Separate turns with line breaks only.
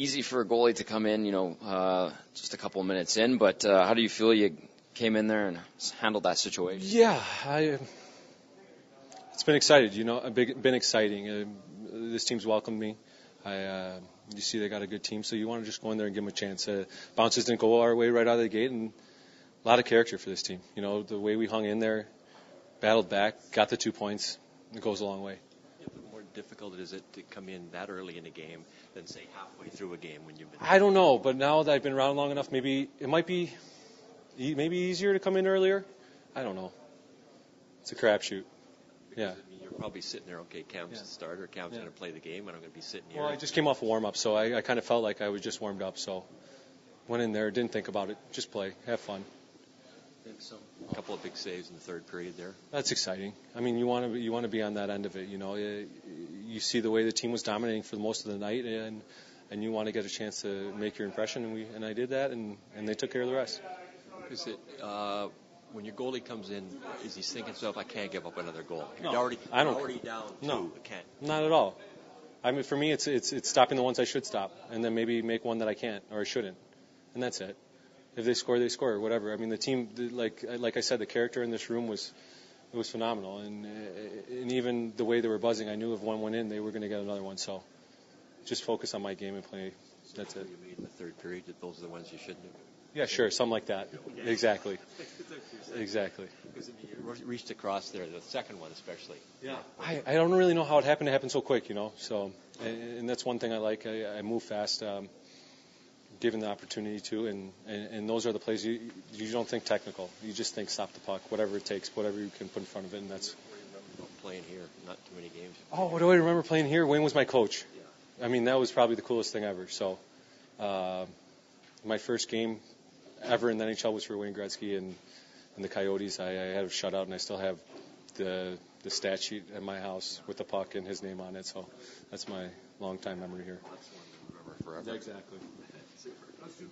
Easy for a goalie to come in, you know, uh, just a couple of minutes in, but uh, how do you feel you came in there and handled that situation?
Yeah, I. It's been excited, you know, been exciting. Uh, this team's welcomed me. I, uh, you see, they got a good team, so you want to just go in there and give them a chance. Uh, bounces didn't go our way right out of the gate, and a lot of character for this team. You know, the way we hung in there, battled back, got the two points. It goes a long way.
More difficult is it to come in that early in a game than say halfway through a game when you've been?
I don't know, but now that I've been around long enough, maybe it might be e- maybe easier to come in earlier. I don't know. It's a crapshoot. Yeah.
I mean, you're probably sitting there. Okay, Cam's
Yeah.
the starter. Cam's
Yeah.
going to play the game, and I'm going to be sitting here.
Well, I just came off a warm up, so I, I kind of felt like I was just warmed up. So went in there, didn't think about it, just play, have fun.
a couple of big saves in the third period there.
That's exciting. I mean, you want to you want to be on that end of it. You know, you, you see the way the team was dominating for most of the night, and and you want to get a chance to make your impression, and we and I did that, and and they took care of the rest.
Is it uh, when your goalie comes in? Is he thinking himself, "I can't give up another goal"?
No,
you're already,
I don't-
already down two.
No.
I can't.
Not at all. I mean, for me, it's it's it's stopping the ones I should stop, and then maybe make one that I can't or I shouldn't, and that's it. If they score, they score. Or whatever. I mean, the team, like like I said, the character in this room was it was phenomenal, and uh, and even the way they were buzzing, I knew if one went in, they were going to get another one. So just focus on my game and play. That's it.
You made in the third period that those are the ones you shouldn't have.
Yeah, sure, something like that. Exactly. Exactly.
Because I mean, you reached across there, the second one especially.
Yeah. I, I don't really know how it happened to happen so quick, you know. So, and, and that's one thing I like. I, I move fast, um, given the opportunity to, and, and, and those are the plays you you don't think technical. You just think stop the puck, whatever it takes, whatever you can put in front of it, and that's.
Playing here, not too many games.
Oh, what do I remember playing here? Wayne was my coach. Yeah. I mean, that was probably the coolest thing ever. So, uh, my first game ever in the NHL was for Wayne Gretzky and, and the Coyotes. I, I had a shutout, and I still have the the stat sheet at my house with the puck and his name on it. So, that's my long time memory here.
Remember forever.
Exactly. Let's do.